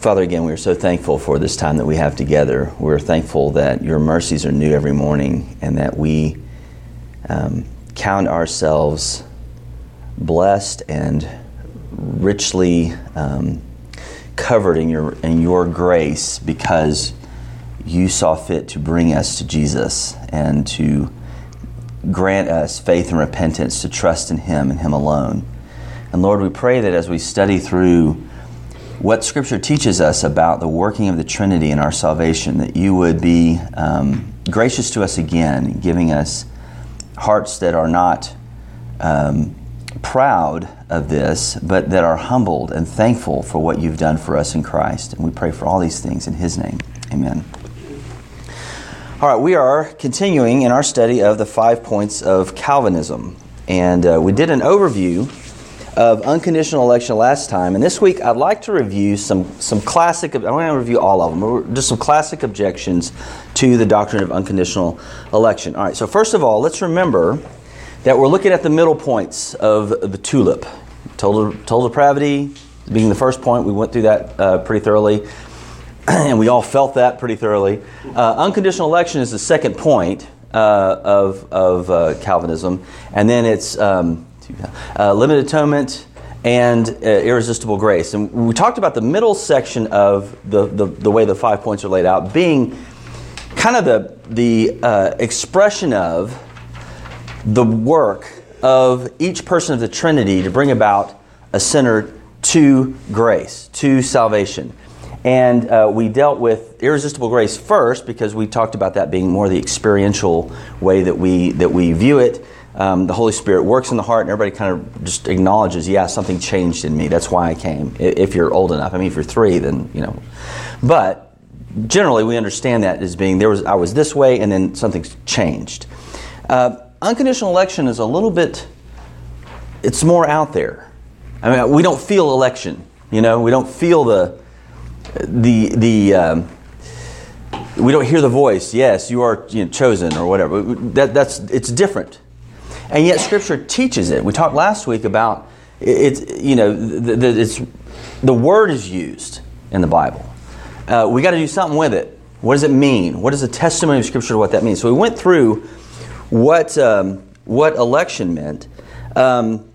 Father, again, we are so thankful for this time that we have together. We're thankful that your mercies are new every morning and that we um, count ourselves blessed and richly um, covered in your, in your grace because you saw fit to bring us to Jesus and to grant us faith and repentance to trust in Him and Him alone. And Lord, we pray that as we study through what Scripture teaches us about the working of the Trinity in our salvation, that you would be um, gracious to us again, giving us hearts that are not um, proud of this, but that are humbled and thankful for what you've done for us in Christ. And we pray for all these things in His name. Amen. All right, we are continuing in our study of the five points of Calvinism. And uh, we did an overview of unconditional election last time. And this week I'd like to review some, some classic, I'm going to review all of them, just some classic objections to the doctrine of unconditional election. All right, so first of all, let's remember that we're looking at the middle points of the tulip. Total, total depravity being the first point, we went through that uh, pretty thoroughly. and we all felt that pretty thoroughly. Uh, unconditional election is the second point uh, of, of uh, Calvinism, and then it's um, uh, limited atonement and uh, irresistible grace. And we talked about the middle section of the, the, the, way the five points are laid out being kind of the, the uh, expression of the work of each person of the Trinity to bring about a sinner to grace, to salvation. And uh, we dealt with irresistible grace first because we talked about that being more the experiential way that we that we view it. Um, the Holy Spirit works in the heart, and everybody kind of just acknowledges, yeah, something changed in me. That's why I came. If you're old enough, I mean, if you're three, then you know. But generally, we understand that as being there was I was this way, and then something's changed. Uh, unconditional election is a little bit. It's more out there. I mean, we don't feel election. You know, we don't feel the the the um, we don't hear the voice. Yes, you are you know, chosen or whatever. That that's it's different, and yet Scripture teaches it. We talked last week about it's you know the, the, it's the word is used in the Bible. Uh, we got to do something with it. What does it mean? What is the testimony of Scripture to what that means? So we went through what um, what election meant. Um,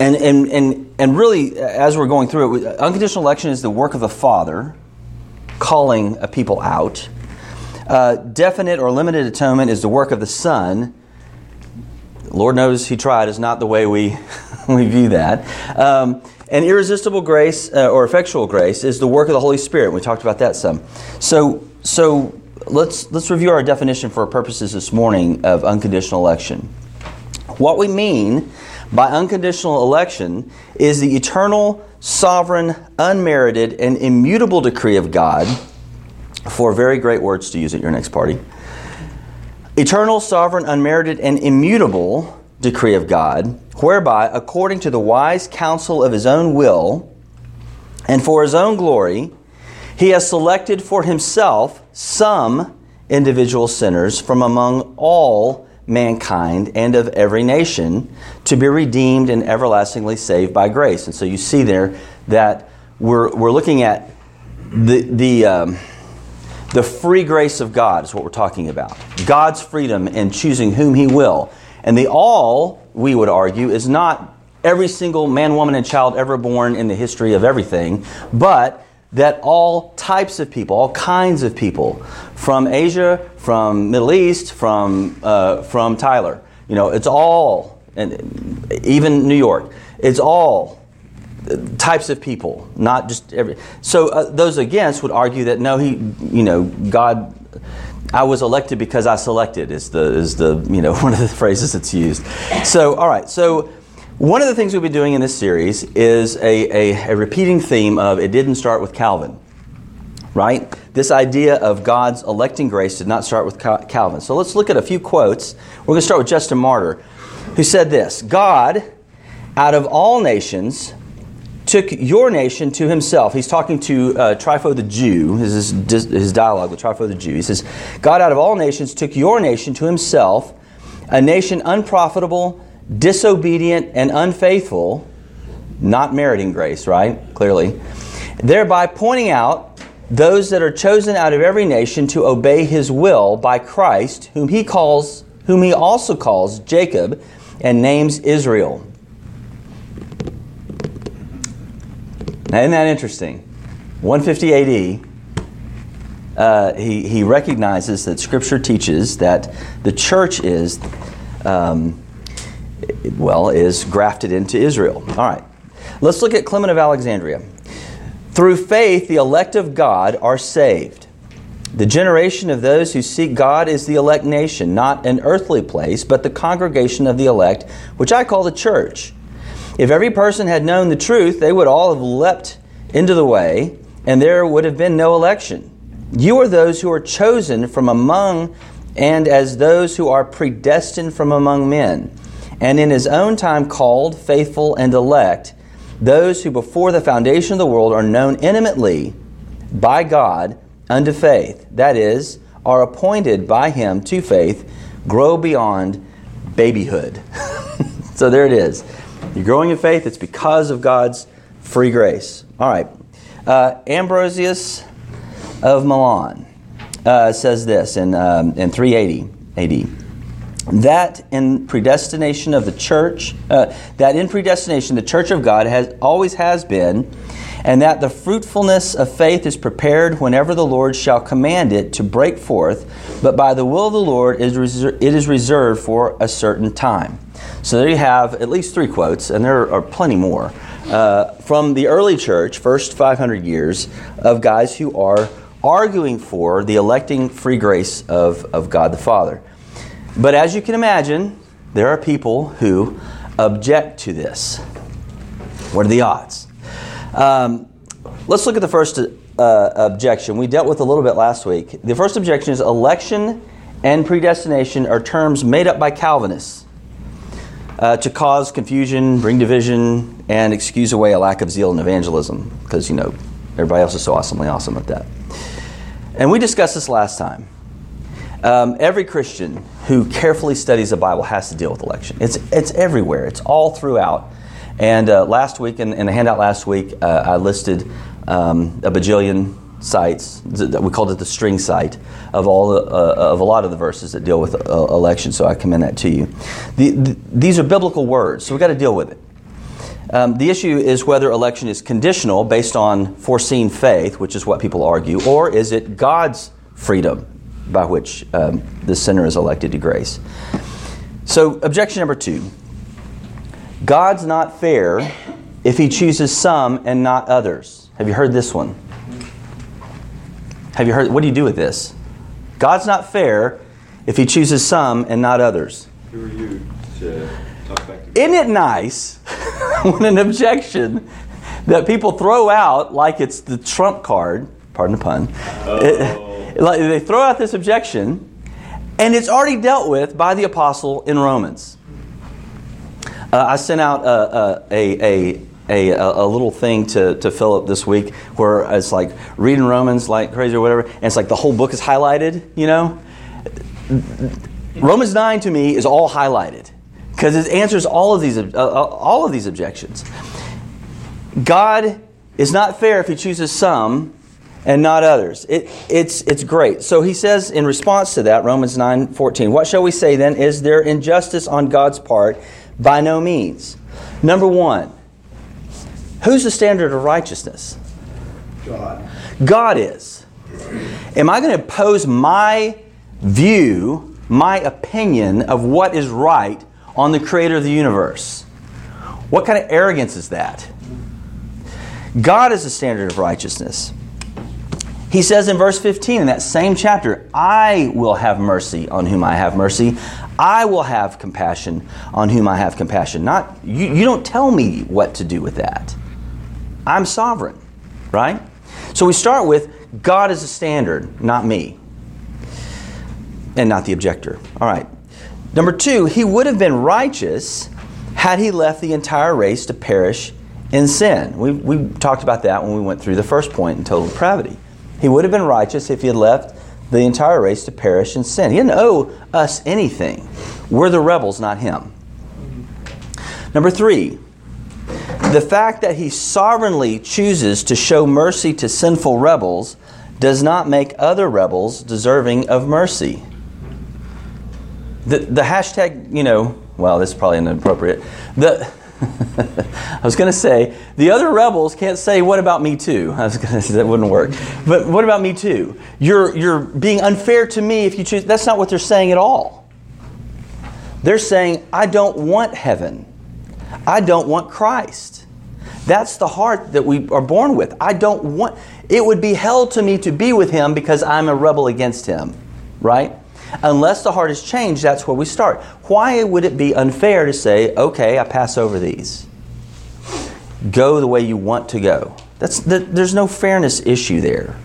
and, and, and, and really, as we're going through it, unconditional election is the work of the Father calling a people out. Uh, definite or limited atonement is the work of the Son. Lord knows He tried, is not the way we, we view that. Um, and irresistible grace uh, or effectual grace is the work of the Holy Spirit. We talked about that some. So, so let's, let's review our definition for purposes this morning of unconditional election. What we mean by unconditional election is the eternal, sovereign, unmerited, and immutable decree of God. Four very great words to use at your next party. Eternal, sovereign, unmerited, and immutable decree of God, whereby, according to the wise counsel of his own will, and for his own glory, he has selected for himself some individual sinners from among all mankind and of every nation to be redeemed and everlastingly saved by grace. And so you see there that we're, we're looking at the, the, um, the free grace of God, is what we're talking about. God's freedom in choosing whom He will. And the all, we would argue, is not every single man, woman, and child ever born in the history of everything, but that all types of people, all kinds of people, from Asia, from Middle East, from uh, from Tyler, you know, it's all, and even New York, it's all types of people, not just every. So uh, those against would argue that no, he, you know, God. I was elected because I selected is the is the you know one of the phrases that's used. So all right, so one of the things we'll be doing in this series is a, a, a, repeating theme of it didn't start with Calvin, right? This idea of God's electing grace did not start with Calvin. So let's look at a few quotes. We're going to start with Justin Martyr, who said this God, out of all nations, took your nation to himself. He's talking to uh, Trypho the Jew. This is his, his dialogue with Trypho the Jew. He says, God, out of all nations, took your nation to himself, a nation unprofitable disobedient and unfaithful, not meriting grace, right? Clearly. thereby pointing out those that are chosen out of every nation to obey his will by Christ, whom he calls whom he also calls Jacob and names Israel. Now, isn't that interesting? 150 AD, uh, he, he recognizes that Scripture teaches that the church is, um, well, is grafted into Israel. All right. Let's look at Clement of Alexandria. Through faith, the elect of God are saved. The generation of those who seek God is the elect nation, not an earthly place, but the congregation of the elect, which I call the church. If every person had known the truth, they would all have leapt into the way, and there would have been no election. You are those who are chosen from among, and as those who are predestined from among men, and in his own time called, faithful, and elect, those who before the foundation of the world are known intimately by God unto faith, that is, are appointed by him to faith, grow beyond babyhood. so there it is. You're growing in faith, it's because of God's free grace. All right. Uh, Ambrosius of Milan uh, says this in, um, in 380 AD that in predestination of the church, uh, that in predestination the church of God has always has been, and that the fruitfulness of faith is prepared whenever the Lord shall command it to break forth, but by the will of the Lord it is reserved for a certain time. So there you have at least three quotes, and there are plenty more, uh, from the early church, first 500 years, of guys who are arguing for the electing free grace of, of God the Father. But as you can imagine, there are people who object to this. What are the odds? Um, let's look at the first uh, objection. We dealt with a little bit last week. The first objection is election and predestination are terms made up by Calvinists uh, to cause confusion, bring division, and excuse away a lack of zeal in evangelism because, you know, everybody else is so awesomely awesome at that. And we discussed this last time. Um, every Christian who carefully studies the Bible has to deal with election. It's, it's everywhere, it's all throughout. And uh, last week, in, in, the handout last week, uh, I listed um, a bajillion sites. We called it the string cite of all the, uh, of a lot of the verses that deal with uh, election. So I commend that to you. The, the, these are biblical words, so we've got to deal with it. Um, the issue is whether election is conditional based on foreseen faith, which is what people argue, or is it God's freedom by which um, the sinner is elected to grace. So, objection number two God's not fair if he chooses some and not others. Have you heard this one? Have you heard? What do you do with this? God's not fair if he chooses some and not others. Who are you to talk back to? Isn't it nice when an objection that people throw out like it's the trump card, pardon the pun, oh. it, like they throw out this objection and it's already dealt with by the apostle in Romans. Uh, I sent out a, a, a, a, a, little thing to, to Philip this week where it's like reading Romans like crazy or whatever, and it's like the whole book is highlighted, you know? Romans 9 to me is all highlighted because it answers all of these, uh, uh, all of these objections. God is not fair if he chooses some and not others. It, it's, it's great. So he says in response to that, Romans 9 14, what shall we say then? Is there injustice on God's part? By no means. Number one, who's the standard of righteousness? God. God is. Am I going to impose my view, my opinion of what is right on the creator of the universe? What kind of arrogance is that? God is the standard of righteousness. He says in verse 15 in that same chapter, I will have mercy on whom I have mercy. I will have compassion on whom I have compassion. Not you, you don't tell me what to do with that. I'm sovereign, right? So we start with God is the standard, not me. And not the objector. All right. Number two, he would have been righteous had he left the entire race to perish in sin. We, we talked about that when we went through the first point in total depravity. He would have been righteous if he had left the entire race to perish in sin. He didn't owe us anything. We're the rebels, not him. Number three, The fact that he sovereignly chooses to show mercy to sinful rebels does not make other rebels deserving of mercy. The, the hashtag, you know, well, this is probably inappropriate. The, I was going to say, the other rebels can't say, What about me too? I was going to say that wouldn't work. But what about me too? You're, you're being unfair to me if you choose. That's not what they're saying at all. They're saying, I don't want heaven. I don't want Christ. That's the heart that we are born with. I don't want, it would be hell to me to be with Him because I'm a rebel against Him, right? Unless the heart is changed, that's where we start. Why would it be unfair to say, okay, I pass over these? Go the way you want to go. That's the, there's no fairness issue there.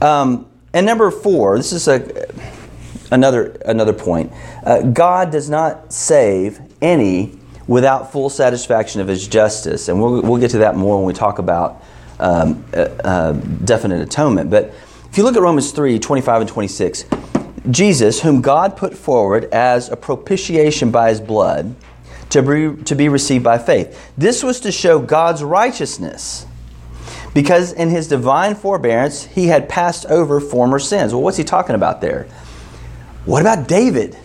Um, and number four, this is a, another another point. Uh, God does not save any without full satisfaction of His justice, and we'll, we'll get to that more when we talk about um, uh, uh, definite atonement. But if you look at Romans 3 25 and 26, Jesus, whom God put forward as a propitiation by his blood to be, to be received by faith. This was to show God's righteousness because in his divine forbearance he had passed over former sins. Well, what's he talking about there? What about David?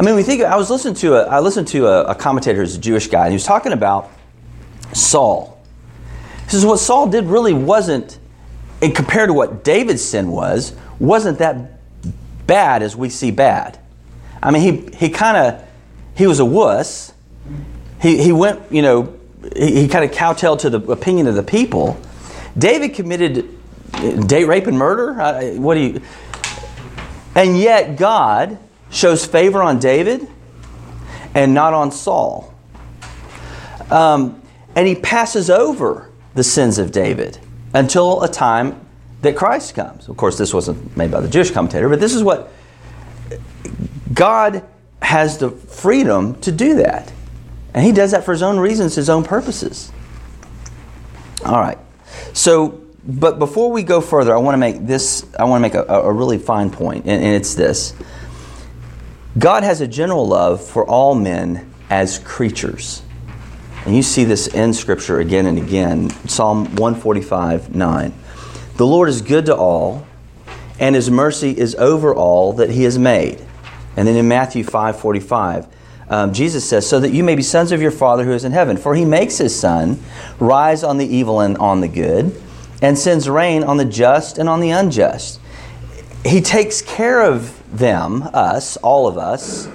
I mean, we think I was listening to a I listened to a, a commentator who's a Jewish guy, and he was talking about Saul. He says what Saul did really wasn't, compared to what David's sin was, wasn't that bad as we see bad. I mean, he, he kind of, he was a wuss. He, he went, you know, he, he kind of kowtowed to the opinion of the people. David committed uh, date rape and murder. Uh, what do you? And yet God shows favor on David and not on Saul. Um, and he passes over the sins of David until a time that Christ comes. Of course, this wasn't made by the Jewish commentator, but this is what God has the freedom to do that. And he does that for his own reasons, his own purposes. All right. So, but before we go further, I want to make this, I want to make a, a really fine point, and, and it's this God has a general love for all men as creatures. And you see this in Scripture again and again. Psalm 145 9. The Lord is good to all, and his mercy is over all that he has made. And then in Matthew 5 45, um, Jesus says, So that you may be sons of your Father who is in heaven. For he makes his sun rise on the evil and on the good, and sends rain on the just and on the unjust. He takes care of them, us, all of us,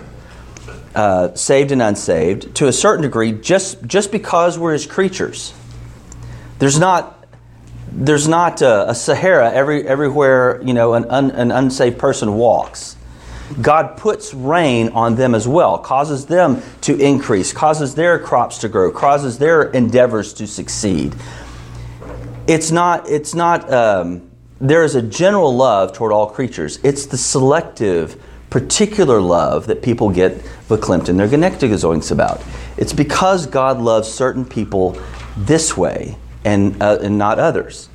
uh, saved and unsaved, to a certain degree, just, just because we're his creatures. There's not there's not a, a, Sahara every, everywhere you know an, un, an unsaved person walks. God puts rain on them as well, causes them to increase, causes their crops to grow, causes their endeavors to succeed. It's not. It's not. Um, there is a general love toward all creatures. It's the selective, particular love that people get verklempt in their Genectigazoinks about. It's because God loves certain people this way and, uh, and not others.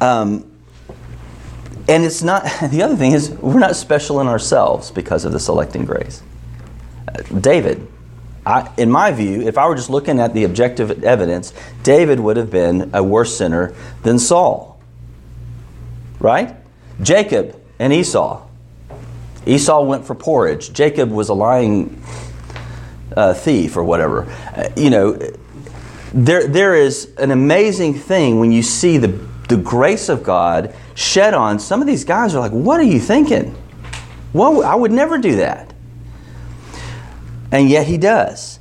Um, and it's not, the other thing is, we're not special in ourselves because of the selecting grace. Uh, David, I, in my view, if I were just looking at the objective evidence, David would have been a worse sinner than Saul. Right? Jacob and Esau. Esau went for porridge. Jacob was a lying uh, thief or whatever. Uh, you know, there, there is an amazing thing when you see the, the grace of God shed on some of these guys are like, what are you thinking? Well, I would never do that. And yet he does.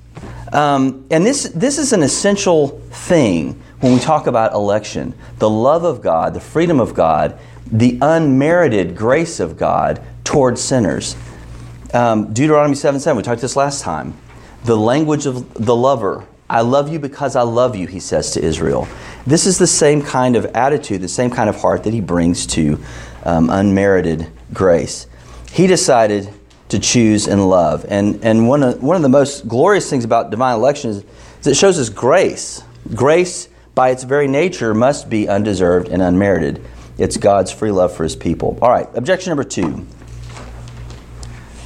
Um, and this, this is an essential thing when we talk about election the love of God, the freedom of God, the unmerited grace of God towards sinners. Um, Deuteronomy 7 7, we talked this last time. The language of the lover, I love you because I love you, he says to Israel. This is the same kind of attitude, the same kind of heart that he brings to um, unmerited grace. He decided to choose and love. And, and one, of, one of the most glorious things about divine election is, is it shows us grace. Grace, by its very nature, must be undeserved and unmerited. It's God's free love for his people. All right, objection number two.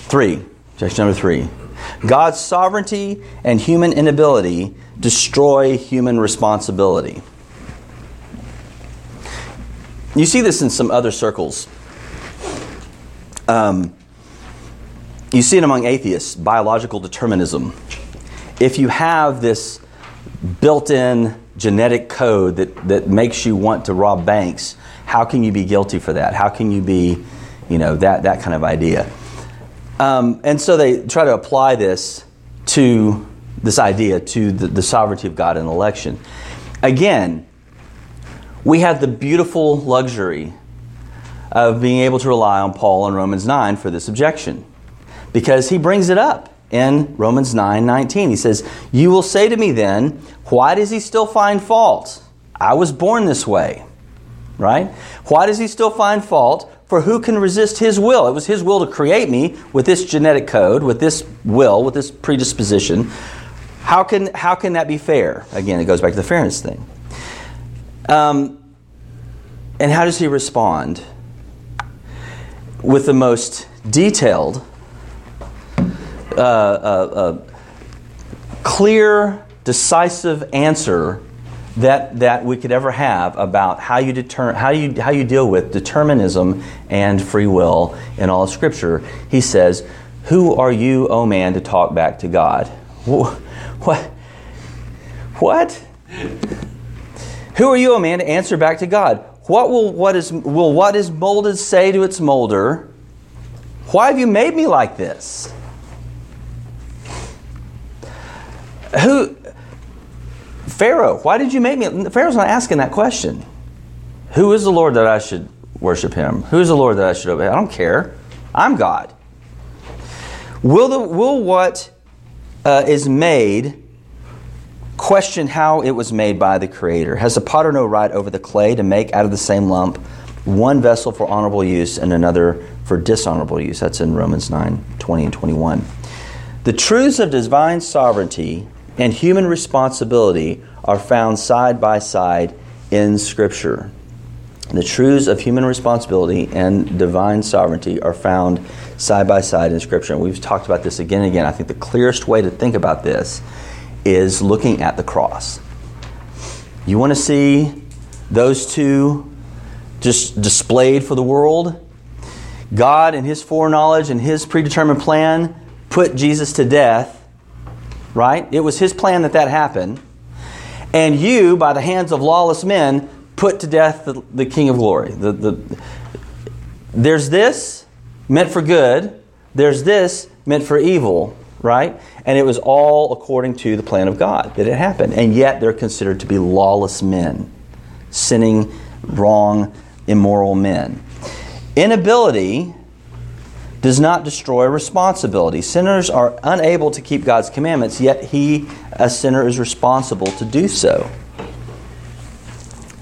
Three. Objection number three. God's sovereignty and human inability destroy human responsibility. You see this in some other circles. Um, you see it among atheists, biological determinism. If you have this built in genetic code that, that makes you want to rob banks, how can you be guilty for that? How can you be, you know, that, that kind of idea? Um, and so they try to apply this to this idea to the, the sovereignty of God in election. Again, we have the beautiful luxury of being able to rely on Paul in Romans 9 for this objection because he brings it up in Romans 9 19. He says, You will say to me then, why does he still find fault? I was born this way, right? Why does he still find fault? For who can resist his will? It was his will to create me with this genetic code, with this will, with this predisposition. How can, how can that be fair? Again, it goes back to the fairness thing. Um, and how does he respond? With the most detailed, uh, uh, uh, clear, decisive answer that, that we could ever have about how you, deter, how, you, how you deal with determinism and free will in all of Scripture. He says, Who are you, O man, to talk back to God? What? What? Who are you, O man, to answer back to God? What will what is will what is molded say to its molder? Why have you made me like this? Who Pharaoh, why did you make me? Pharaoh's not asking that question. Who is the Lord that I should worship him? Who is the Lord that I should obey? I don't care. I'm God. Will, the, will what uh, is made question how it was made by the Creator? Has the potter no right over the clay to make out of the same lump one vessel for honorable use and another for dishonorable use? That's in Romans 9 20 and 21. The truths of divine sovereignty and human responsibility are found side by side in Scripture. The truths of human responsibility and divine sovereignty are found side by side in Scripture. And we've talked about this again and again. I think the clearest way to think about this is looking at the cross. You want to see those two just displayed for the world? God, in His foreknowledge and His predetermined plan, put Jesus to death right? It was his plan that that happened. And you, by the hands of lawless men, put to death the, the King of glory. The, the, there's this meant for good, there's this meant for evil, right? And it was all according to the plan of God that it happened. And yet they're considered to be lawless men, sinning, wrong, immoral men. Inability does not destroy responsibility. Sinners are unable to keep God's commandments, yet he, a sinner, is responsible to do so.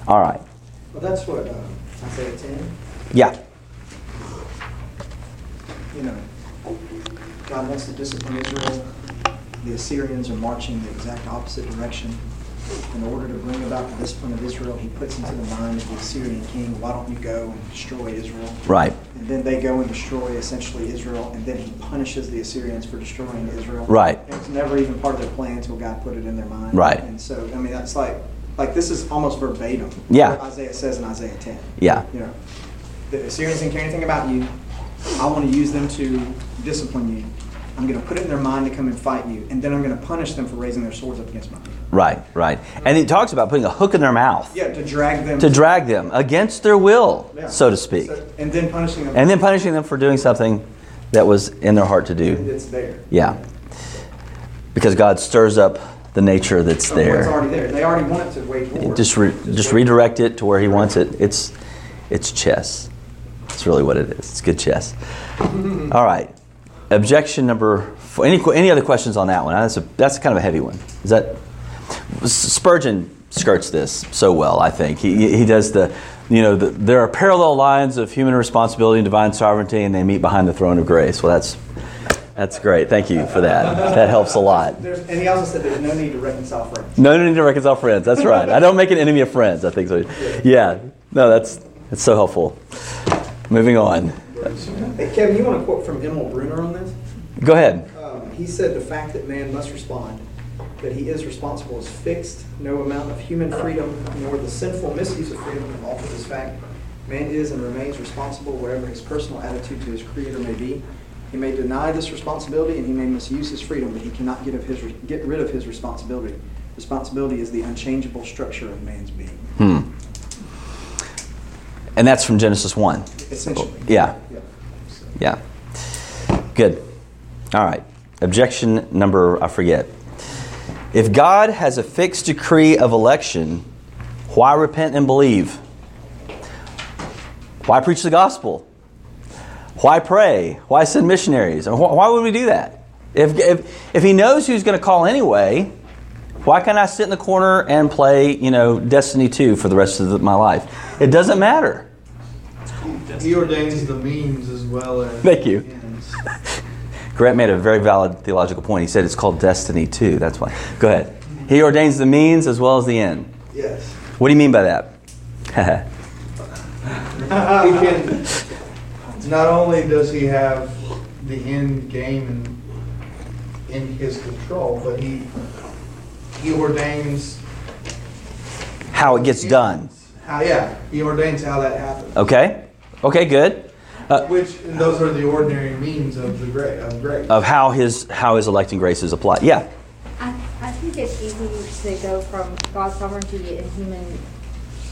All right. Well, that's what uh, Isaiah 10. Yeah. You know, God wants to discipline Israel. The Assyrians are marching the exact opposite direction. In order to bring about the discipline of Israel, he puts into the mind of the Assyrian king, why don't you go and destroy Israel? Right. And then they go and destroy essentially Israel, and then he punishes the Assyrians for destroying Israel. Right. And it's never even part of their plan until God put it in their mind. Right. And so, I mean, that's like, like this is almost verbatim. Yeah. Isaiah says in Isaiah 10. Yeah. You know, the Assyrians didn't care anything about you. I want to use them to discipline you. I'm going to put it in their mind to come and fight you, and then I'm going to punish them for raising their swords up against my people. Right, right. And he talks about putting a hook in their mouth Yeah, to drag them. to drag them against their will, Yeah. so to speak. So- and then punishing them. And then punishing them for doing something that was in their heart to do. It's there. Yeah. Because God stirs up the nature that's there. already there. They already want it to wage war. Just re- just redirect it to where he wants it. It's it's chess. It's really what it is. It's good chess. All right. Objection number four. Any any other questions on that one? That's a that's kind of a heavy one. Is that Spurgeon skirts this so well? I think he he does the. You know, the, there are parallel lines of human responsibility and divine sovereignty, and they meet behind the throne of grace. Well, that's that's great. Thank you for that. That helps a lot. There's, and he also said there's no need to reconcile friends. No need to reconcile friends. That's right. I don't make an enemy of friends. I think so. Yeah. No, that's that's so helpful. Moving on. Hey, Kevin, you want to quote from Emil Brunner on this? Go ahead. Um, He said the fact that man must respond, that he is responsible, is fixed. No amount of human freedom nor the sinful misuse of freedom can alter this fact. Man is and remains responsible whatever his personal attitude to his Creator may be. He may deny this responsibility and he may misuse his freedom, but he cannot get, of his, get rid of his responsibility. Responsibility is the unchangeable structure of man's being. Hmm. And that's from Genesis 1. Essentially. Yeah. Yeah. Good. All right. Objection number, I forget. If God has a fixed decree of election, why repent and believe? Why preach the gospel? Why pray? Why send missionaries? Wh- Why would we do that? If, if, if He knows who's going to call anyway, why can't I sit in the corner and play, you know, Destiny 2 for the rest of the, my life? It doesn't matter. He ordains the means as well as Thank you. the ends. Grant made a very valid theological point. He said it's called destiny too. That's why. Go ahead. He ordains the means as well as the end. Yes. What do you mean by that? He can. Not only does he have the end game in, in his control, but he he ordains How it gets done. how. Yeah, he ordains how that happens. Okay. Okay. Good. Uh, Which those are the ordinary means of the grace of grace. of how his how his electing grace is applied. Yeah. I, I think it's easy to go from God's sovereignty and human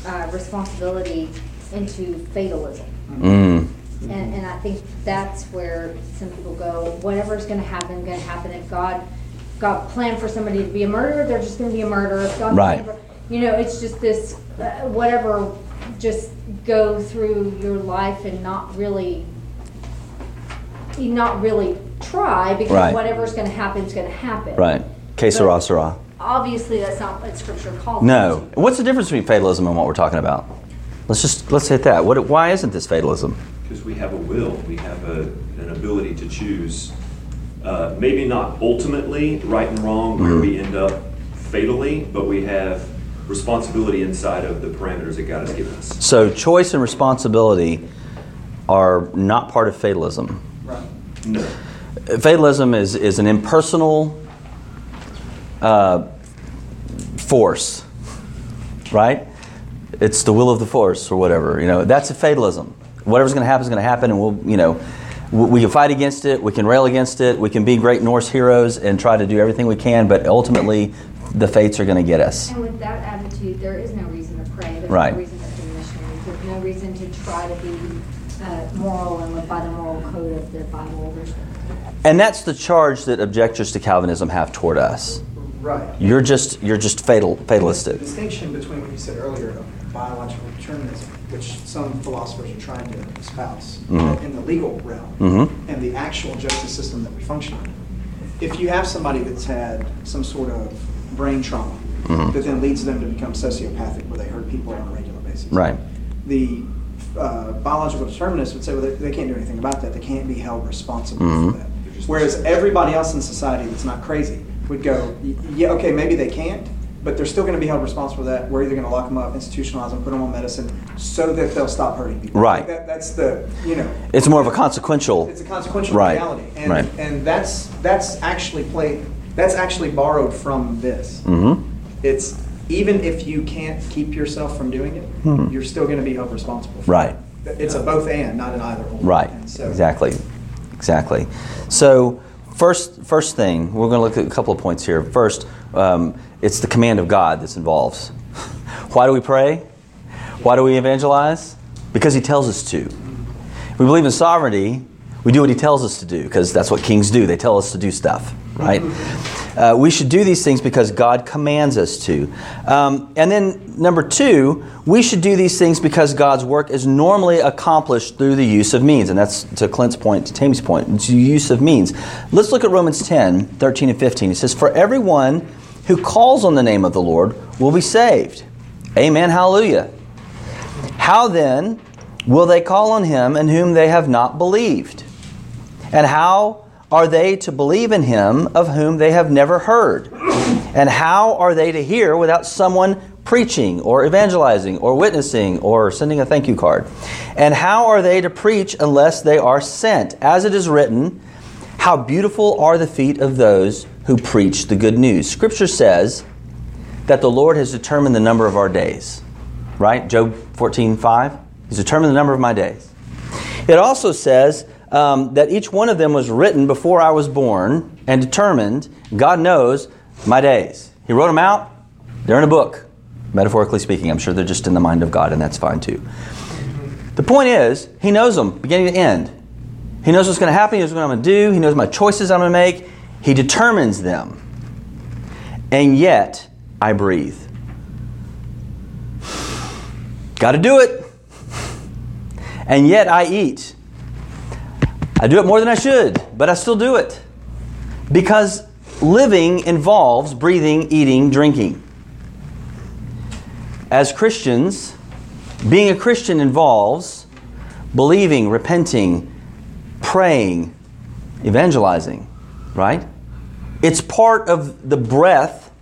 uh, responsibility into fatalism. Mm. And, and I think that's where some people go, whatever's gonna happen, gonna happen. If God, God planned for somebody to be a murderer, they're just gonna be a murderer. If God Right. for- You know, it's just this, uh, whatever, just go through your life and not really, you not really try Right. because whatever's gonna happen is gonna happen. Right. Que sera, sera. Obviously, that's not what scripture calls No. it. What's the difference between fatalism and what we're talking about? Let's just let's hit that. What? Why isn't this fatalism? Because we have a will, we have a, an ability to choose, uh, maybe not ultimately right and wrong where we end up fatally, but we have responsibility inside of the parameters that God has given us. So choice and responsibility are not part of fatalism. Right. No. Fatalism is, is an impersonal uh, force, right? It's the will of the force or whatever. You know, that's a fatalism. Whatever's going to happen is going to happen, and we'll, you know, we we can fight against it, we can rail against it, we can be great Norse heroes and try to do everything we can, but ultimately, the fates are going to get us. And with that attitude, there is no reason to pray. There's Right. no reason to be missionaries. There's no reason to try to be uh, moral and live by the moral code of the Bible. There's, And that's the charge that objectors to Calvinism have toward us. Right. You're just you're just fatal fatalistic. The distinction between what you said earlier of biological determinism, which some philosophers are trying to espouse Mhm. in the legal realm, Mhm. and the actual justice system that we function in. If you have somebody that's had some sort of brain trauma Mhm. that then leads them to become sociopathic, where they hurt people on a regular basis, Right. the uh, biological determinists would say, well, they, they can't do anything about that. They can't be held responsible Mhm. for that. Whereas everybody else in society that's not crazy would go, yeah, okay, maybe they can't, but they're still going to be held responsible for that. We're either going to lock them up, institutionalize them, put them on medicine, so that they'll stop hurting people. Right. That, that's the, you know. It's more of a consequential. It's a consequential Right, reality, and right. and that's that's actually played. That's actually borrowed from this. Mm-hmm. It's even if you can't keep yourself from doing it, Mhm. you're still going to be held responsible. For Right. It. It's a both and, not an either or. Right. So- Exactly. Exactly. So first, first thing we're going to look at a couple of points here. First, um, it's the command of God that's involved. Why do we pray? Why do we evangelize? Because He tells us to. We believe in sovereignty. We do what He tells us to do because that's what kings do. They tell us to do stuff, right? Uh, we should do these things because God commands us to. Um, and then, number two, we should do these things because God's work is normally accomplished through the use of means. And that's to Clint's point, to Tammy's point, it's the use of means. Let's look at Romans 10 13 and 15. It says, For everyone who calls on the name of the Lord will be saved. Amen. Hallelujah. How then will they call on him in whom they have not believed? And how are they to believe in him of whom they have never heard? And how are they to hear without someone preaching or evangelizing or witnessing or sending a thank you card? And how are they to preach unless they are sent? As it is written, How beautiful are the feet of those who preach the good news. Scripture says that the Lord has determined the number of our days. Right? Job 14, 5. He's determined the number of my days. It also says um, that each one of them was written before I was born and determined. God knows my days. He wrote them out. They're in a book. Metaphorically speaking, I'm sure they're just in the mind of God, and that's fine too. The point is, He knows them beginning to end. He knows what's going to happen. He knows what I'm going to do. He knows my choices I'm going to make. He determines them. And yet, I breathe. Got to do it. And yet, I eat. I do it more than I should, but I still do it. Because living involves breathing, eating, drinking. As Christians, being a Christian involves believing, repenting, praying, evangelizing, right? It's part of the breath,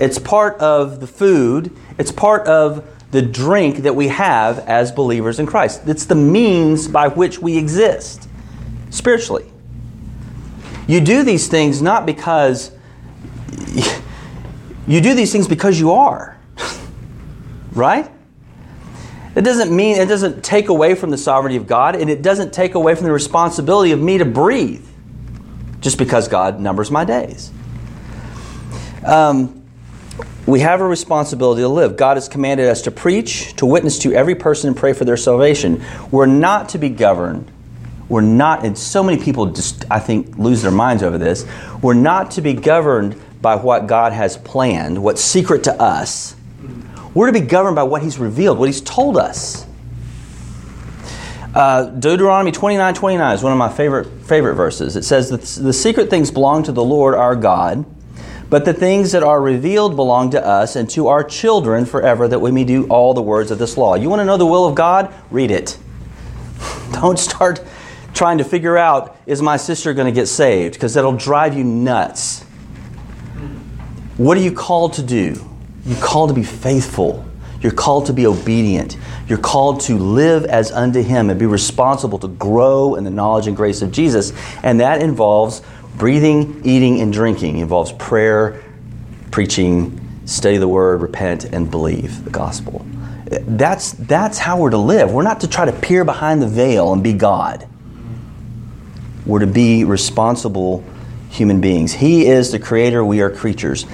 it's part of the food, it's part of the drink that we have as believers in Christ. It's the means by which we exist spiritually. You do these things not because you do these things because you are. right? It doesn't mean it doesn't take away from the sovereignty of God and it doesn't take away from the responsibility of me to breathe just because God numbers my days. Um, we have a responsibility to live. God has commanded us to preach, to witness to every person and pray for their salvation. We're not to be governed. We're not, and so many people just, I think, lose their minds over this. We're not to be governed by what God has planned, what's secret to us. We're to be governed by what He's revealed, what He's told us. Uh, Deuteronomy 29 29 is one of my favorite, favorite verses. It says that the secret things belong to the Lord our God but the things that are revealed belong to us and to our children forever, that we may do all the words of this law. You want to know the will of God? Read it. Don't start trying to figure out, is my sister going to get saved? Because that'll drive you nuts. What are you called to do? You're called to be faithful. You're called to be obedient. You're called to live as unto Him and be responsible to grow in the knowledge and grace of Jesus. And that involves Breathing, eating, and drinking involves prayer, preaching, study the word, repent, and believe the gospel. That's, that's how we're to live. We're not to try to peer behind the veil and be God. We're to be responsible human beings. He is the creator, we are creatures.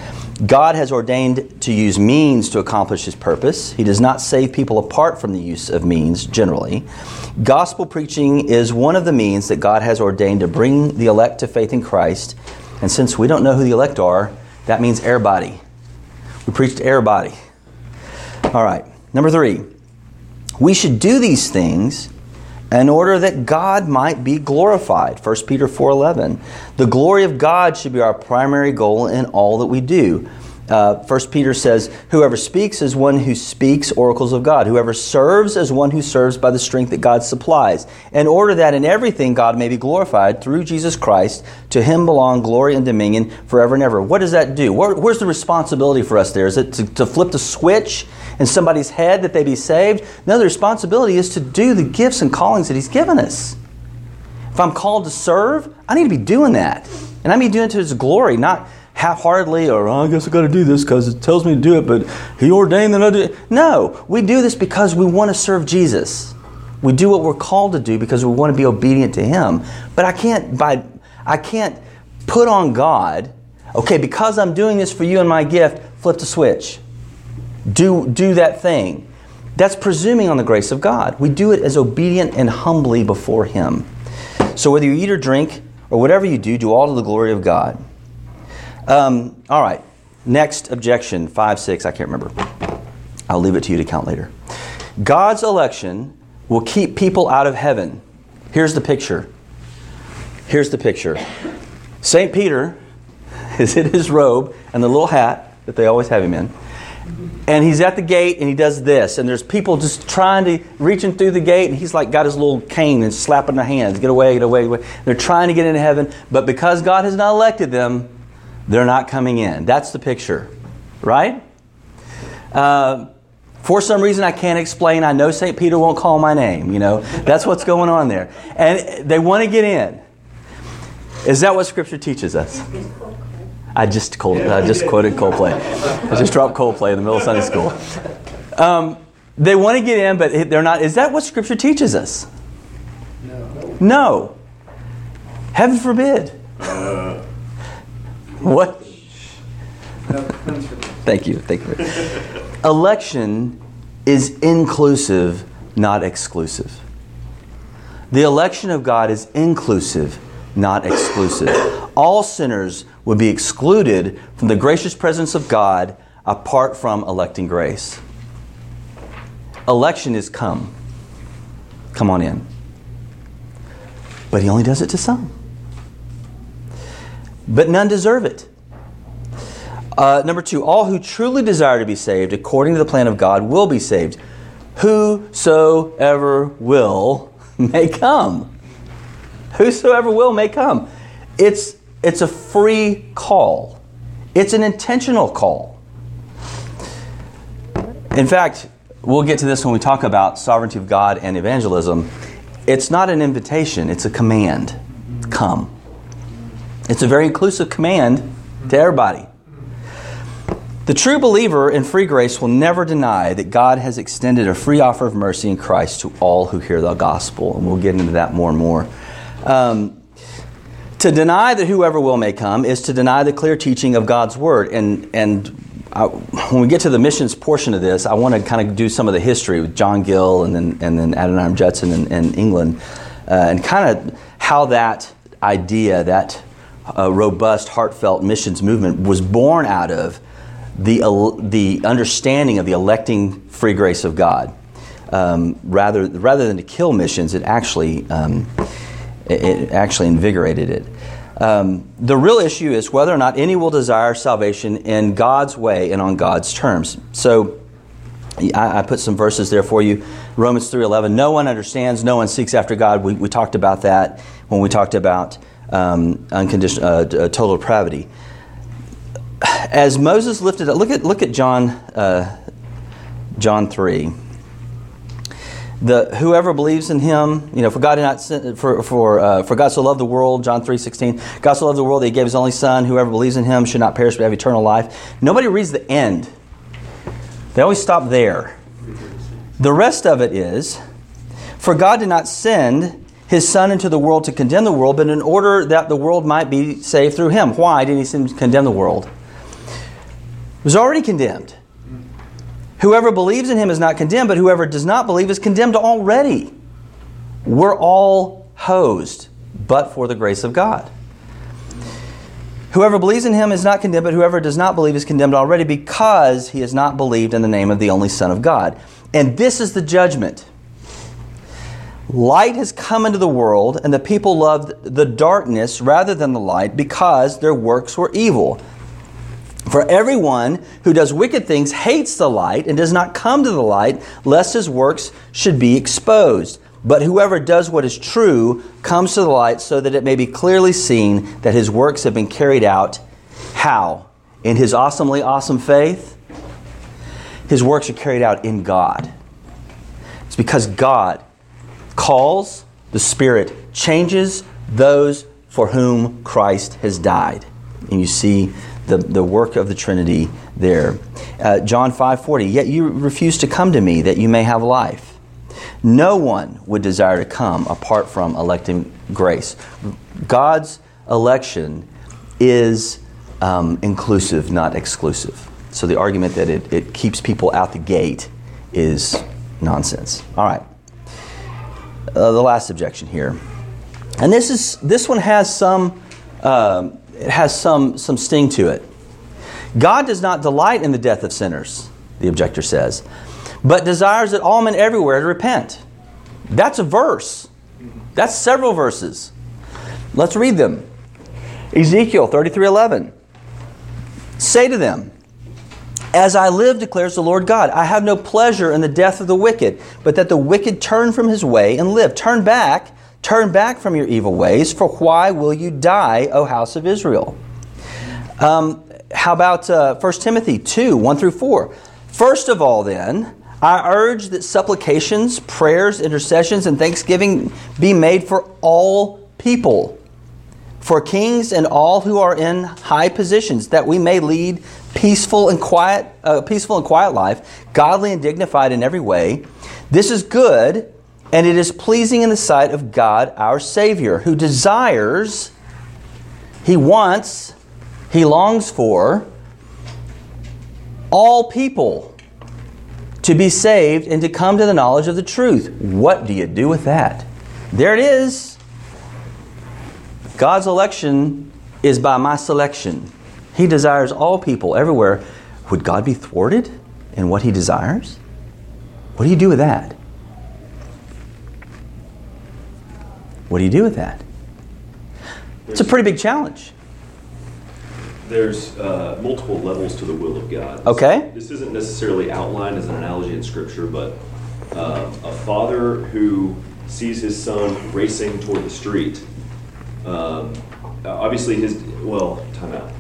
God has ordained to use means to accomplish his purpose. He does not save people apart from the use of means, generally. Gospel preaching is one of the means that God has ordained to bring the elect to faith in Christ. And since we don't know who the elect are, that means everybody. We preach to everybody. All right. Number three, we should do these things in order that God might be glorified. 1 Peter 4:11. The glory of God should be our primary goal in all that we do. Uh, 1 Peter says, Whoever speaks is one who speaks oracles of God. Whoever serves is one who serves by the strength that God supplies, in order that in everything God may be glorified through Jesus Christ. To him belong glory and dominion forever and ever. What does that do? Where, where's the responsibility for us there? Is it to, to flip the switch in somebody's head that they be saved? No, the responsibility is to do the gifts and callings that He's given us. If I'm called to serve, I need to be doing that. And I need to doing it to His glory, not half-heartedly or oh, I guess I got to do this because it tells me to do it, but He ordained that I do it. No, we do this because we want to serve Jesus. We do what we're called to do because we want to be obedient to Him. But I can't by I can't put on God. Okay, because I'm doing this for you and my gift, flip the switch. Do do that thing. That's presuming on the grace of God. We do it as obedient and humbly before Him. So whether you eat or drink or whatever you do, do all to the glory of God. Um, all right. Next objection, 5 6, I can't remember. I'll leave it to you to count later. God's election will keep people out of heaven. Here's the picture. Here's the picture. St. Peter is in his robe and the little hat that they always have him in. And he's at the gate and he does this. And there's people just trying to, reaching through the gate. And he's like got his little cane and slapping their hands. Get away, get away, get away. They're trying to get into heaven. But because God has not elected them, they're not coming in. That's the picture, right? Uh, for some reason I can't explain, I know St. Peter won't call my name, you know. That's what's going on there. And they want to get in. Is that what Scripture teaches us? I just called, I just quoted Coldplay. I just dropped Coldplay in the middle of Sunday school. Um, they want to get in, but they're not. Is that what Scripture teaches us? No. No. Heaven forbid. What? No, for that. Thank you. Thank you. Election is inclusive, not exclusive. The election of God is inclusive, not exclusive. All sinners would be excluded from the gracious presence of God apart from electing grace. Election is come. Come on in. But he only does it to some. But none deserve it. Uh, number two, all who truly desire to be saved according to the plan of God will be saved. Whosoever will may come. Whosoever will may come. It's, it's a free call, it's an intentional call. In fact, we'll get to this when we talk about sovereignty of God and evangelism. It's not an invitation, it's a command. Come. It's a very inclusive command to everybody. The true believer in free grace will never deny that God has extended a free offer of mercy in Christ to all who hear the gospel, and we'll get into that more and more. Um, to deny that whoever will may come is to deny the clear teaching of God's word. And, and I, when we get to the missions portion of this, I want to kind of do some of the history with John Gill and then, and then Adoniram Judson in, England, uh, and kind of how that idea, that uh, robust, heartfelt missions movement was born out of the, the understanding of the electing free grace of God. Um, rather, rather than to kill missions, it actually, um, it, it actually invigorated it. Um, the real issue is whether or not any will desire salvation in God's way and on God's terms. So, I, I put some verses there for you. Romans 3.11, no one understands, no one seeks after God. We, we talked about that when we talked about um, unconditional, uh, total depravity as Moses lifted up, look at look at John uh, John three. The whoever believes in him, you know, for God did not send, for for uh, for God so loved the world, John three sixteen. God so loved the world that He gave His only Son. Whoever believes in Him should not perish but have eternal life. Nobody reads the end. They always stop there. The rest of it is, for God did not send his Son into the world to condemn the world, but in order that the world might be saved through him. Why did he condemn the world? It was already condemned. Whoever believes in him is not condemned, but whoever does not believe is condemned already. We're all hosed, but for the grace of God. Whoever believes in him is not condemned, but whoever does not believe is condemned already because he has not believed in the name of the only Son of God. And this is the judgment. Light has come into the world, and the people loved the darkness rather than the light because their works were evil. For everyone who does wicked things hates the light and does not come to the light, lest his works should be exposed. But whoever does what is true comes to the light so that it may be clearly seen that his works have been carried out. How? In his awesomely awesome faith? His works are carried out in God. It's because God calls, the Spirit changes those for whom Christ has died. And you see the, the work of the Trinity there. Uh, John 5:40, yet you refuse to come to me that you may have life. No one would desire to come apart from electing grace. God's election is um, inclusive, not exclusive. So the argument that it, it keeps people out the gate is nonsense. All right. Uh, the last objection here, and this is this one has some um, it has some, some sting to it. God does not delight in the death of sinners, the objector says, but desires that all men everywhere to repent. That's a verse. That's several verses. Let's read them. Ezekiel 33:11. Say to them, As I live, declares the Lord God, I have no pleasure in the death of the wicked, but that the wicked turn from his way and live. Turn back Turn back from your evil ways, for why will you die, O house of Israel? Um, how about uh, 1 Timothy 2 1 through 4? First of all, then, I urge that supplications, prayers, intercessions, and thanksgiving be made for all people for kings and all who are in high positions, that we may lead peaceful and quiet, uh, peaceful and quiet life, godly and dignified in every way. This is good, and it is pleasing in the sight of God our Savior, who desires, He wants, He longs for all people to be saved and to come to the knowledge of the truth. What do you do with that? There it is. God's election is by my selection. He desires all people everywhere. Would God be thwarted in what He desires? What do you do with that? What do you do with that? It's a pretty big challenge. There's uh, multiple levels to the will of God. This- Okay. This isn't necessarily outlined as an analogy in Scripture, but um, a father who sees his son racing toward the street. Um, obviously, his well, time out.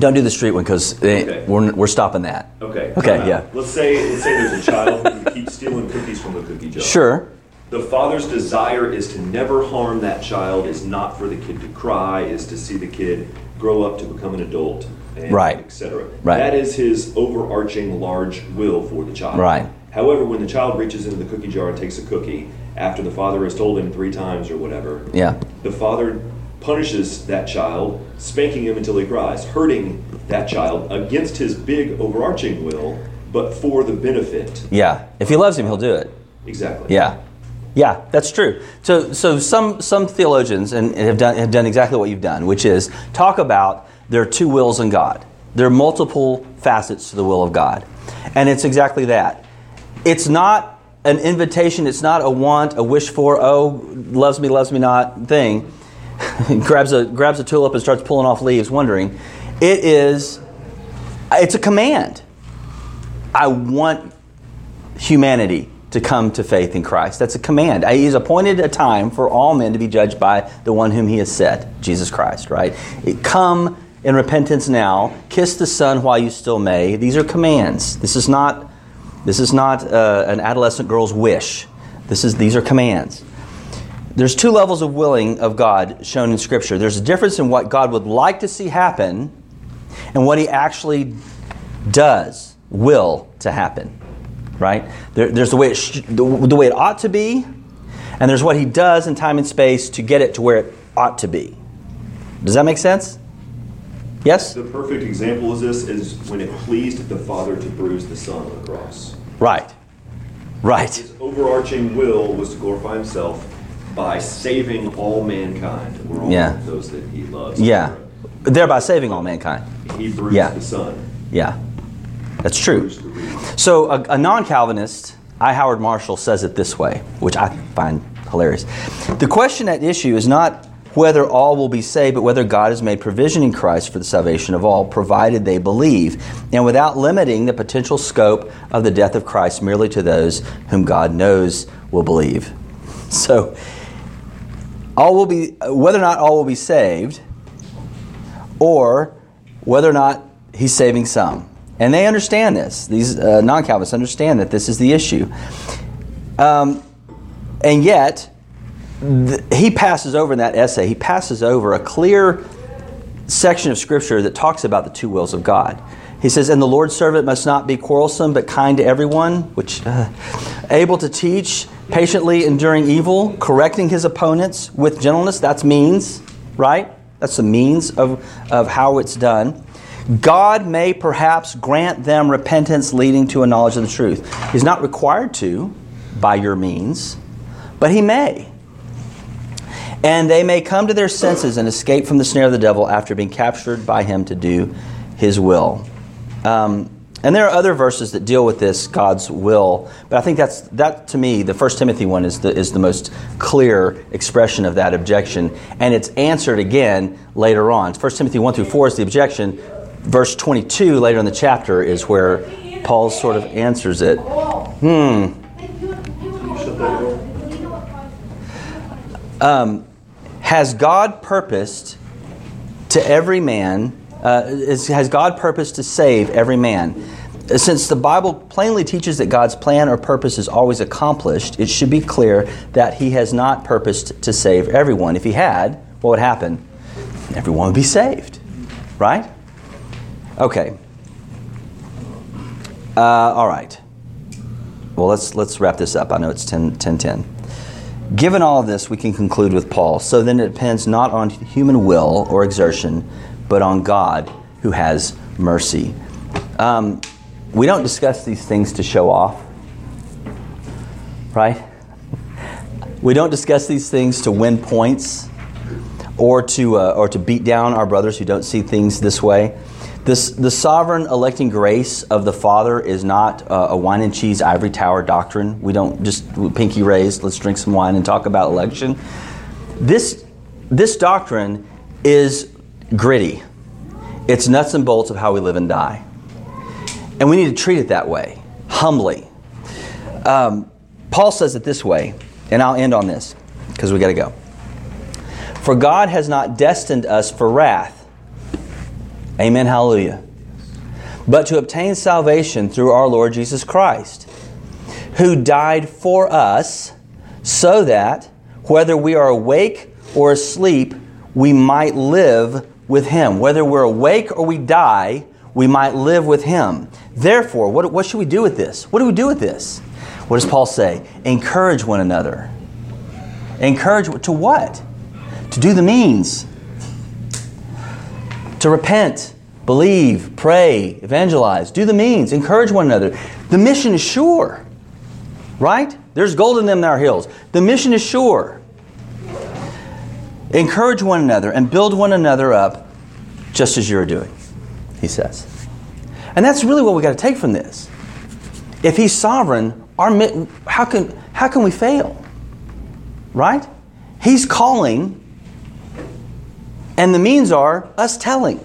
Don't do the street one because Okay. we're, we're stopping that. Okay. Okay, yeah. Let's say let's say there's a child who keeps stealing cookies from the cookie jar. Sure. The father's desire is to never harm that child, is not for the kid to cry, is to see the kid grow up to become an adult, and Right. etc. Right. That is his overarching large will for the child. Right. However, when the child reaches into the cookie jar and takes a cookie, after the father has told him three times or whatever, Yeah. the father punishes that child, spanking him until he cries, hurting that child against his big overarching will, but for the benefit. Yeah. If he loves him, he'll do it. Exactly. Yeah, yeah, that's true. So, so some some theologians and have done have done exactly what you've done, which is talk about there are two wills in God. There are multiple facets to the will of God, and it's exactly that. It's not an invitation. It's not a want, a wish for. Oh, loves me, loves me not thing. grabs a grabs a tulip and starts pulling off leaves, wondering. It is. It's a command. I want humanity to come to faith in Christ. That's a command. He's appointed a time for all men to be judged by the one whom he has set, Jesus Christ, right? Come in repentance now, kiss the Son while you still may. These are commands. This is not this is not uh, an adolescent girl's wish. This is these are commands. There's two levels of willing of God shown in Scripture. There's a difference in what God would like to see happen and what he actually does will to happen right there, there's the way, it sh- the, the way it ought to be and there's what he does in time and space to get it to where it ought to be does that make sense yes The perfect example of this is when it pleased the Father to bruise the Son on the cross. right right His overarching will was to glorify Himself by saving all mankind, or all Yeah. those that He loves. yeah thereby saving all mankind He bruised Yeah. the Son. yeah that's true. So, a, a non Calvinist, I. Howard Marshall, says it this way, which I find hilarious. The question at issue is not whether all will be saved, but whether God has made provision in Christ for the salvation of all, provided they believe, and without limiting the potential scope of the death of Christ merely to those whom God knows will believe. So, all will be, whether or not all will be saved, or whether or not he's saving some. And they understand this. These uh, non Calvinists understand that this is the issue. Um, and yet, th- he passes over in that essay, he passes over a clear section of Scripture that talks about the two wills of God. He says, And the Lord's servant must not be quarrelsome, but kind to everyone, which, uh, able to teach, patiently enduring evil, correcting his opponents with gentleness. That's means, right? That's the means of, of how it's done. God may perhaps grant them repentance leading to a knowledge of the truth. He's not required to by your means, but He may. And they may come to their senses and escape from the snare of the devil after being captured by him to do his will. Um, and there are other verses that deal with this God's will, but I think that's that to me the First Timothy one is the is the most clear expression of that objection, and it's answered again later on. First Timothy one through four is the objection. Verse twenty two later in the chapter is where Paul sort of answers it. Hmm. Um, has God purposed to every man, uh, is, has God purposed to save every man? Since the Bible plainly teaches that God's plan or purpose is always accomplished, it should be clear that He has not purposed to save everyone. If He had, what would happen? everyone would be saved, right? Okay. Uh, all right. Well, let's let's wrap this up. I know it's 10, 10, 10. Given all of this, we can conclude with Paul. So then it depends not on human will or exertion, but on God who has mercy. Um, we don't discuss these things to show off, right? We don't discuss these things to win points or to, uh, or to beat down our brothers who don't see things this way. This, the sovereign electing grace of the Father is not uh, a wine and cheese ivory tower doctrine. We don't just pinky raised, let's drink some wine and talk about election. This, this doctrine is gritty, it's nuts and bolts of how we live and die. And we need to treat it that way, humbly. Um, Paul says it this way, and I'll end on this because we got to go. For God has not destined us for wrath Amen, hallelujah. But to obtain salvation through our Lord Jesus Christ, who died for us, so that whether we are awake or asleep, we might live with Him. Whether we're awake or we die, we might live with Him. Therefore, what, what should we do with this? What do we do with this? What does Paul say? Encourage one another. Encourage to what? To do the means to repent, believe, pray, evangelize, do the means, encourage one another. The mission is sure, right? There's gold in them there hills. The mission is sure. Encourage one another and build one another up just as you're doing, he says. And that's really what we got to take from this. If he's sovereign, our, how, can, how can we fail? Right? He's calling and the means are us telling.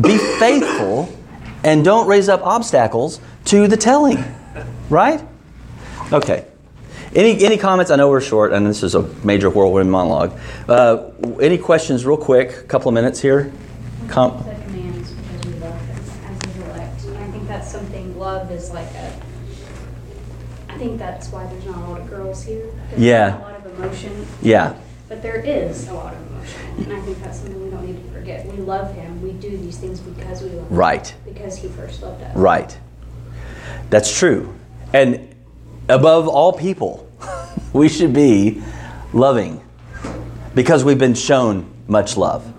Be faithful and don't raise up obstacles to the telling. Right? Okay. Any, any comments? I know we're short, and this is a major whirlwind monologue. Uh, any questions, real quick? A couple of minutes here. Com- the commands because we love them as His elect. And I think that's something. Love is like a. I think that's why there's not a lot of girls here. Yeah. a lot of emotion. Yeah. But there is a lot of emotion. And I think that's something we don't need to forget. We love him. We do these things because we love him. Right. Because he first loved us. Right. That's true. And above all people, we should be loving because we've been shown much love.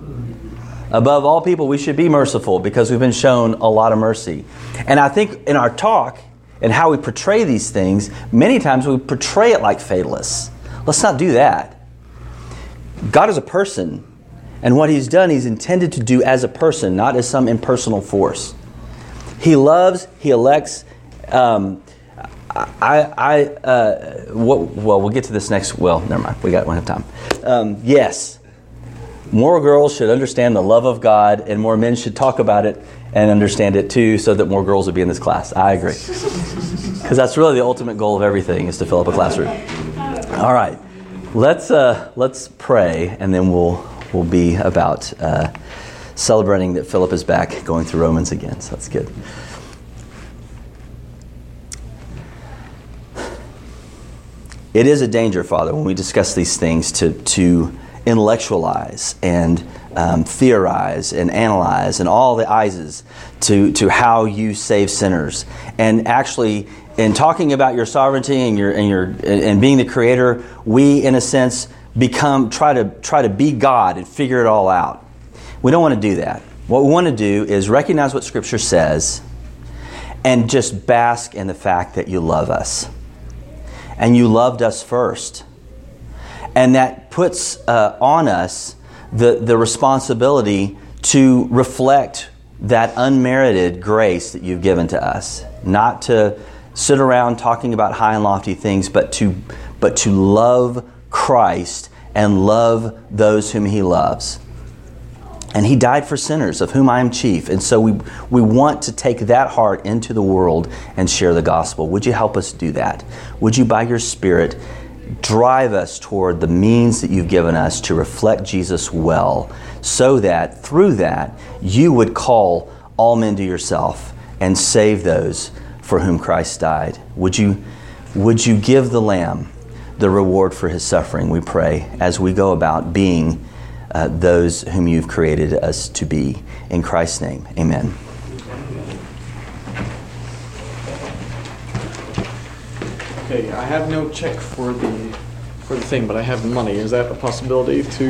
Above all people, we should be merciful because we've been shown a lot of mercy. And I think in our talk and how we portray these things, many times we portray it like fatalists. Let's not do that. God is a person, and what He's done, He's intended to do as a person, not as some impersonal force. He loves, He elects. Um, I, I uh, what, well, we'll get to this next. Well, never mind. We got one have time. Um, yes, more girls should understand the love of God, and more men should talk about it and understand it too, so that more girls would be in this class. I agree, because that's really the ultimate goal of everything is to fill up a classroom. All right. Let's uh, let's pray, and then we'll we'll be about uh, celebrating that Philip is back, going through Romans again. So that's good. It is a danger, Father, when we discuss these things to to intellectualize and um, theorize and analyze and all the I's to, to how you save sinners. And actually, in talking about your sovereignty and your and your and being the creator, we in a sense become try to try to be God and figure it all out. We don't want to do that. What we want to do is recognize what Scripture says and just bask in the fact that you love us. And you loved us first. And that puts uh, on us the, the responsibility to reflect that unmerited grace that you've given to us. Not to sit around talking about high and lofty things, but to, but to love Christ and love those whom He loves. And He died for sinners, of whom I am chief. And so we, we want to take that heart into the world and share the gospel. Would you help us do that? Would you, by your Spirit, drive us toward the means that you've given us to reflect Jesus well, so that through that you would call all men to yourself and save those for whom Christ died. Would you, would you give the Lamb the reward for his suffering, we pray, as we go about being uh, those whom you've created us to be. In Christ's name, amen. Okay, I have no check for the, for the thing, but I have money. Is that a possibility to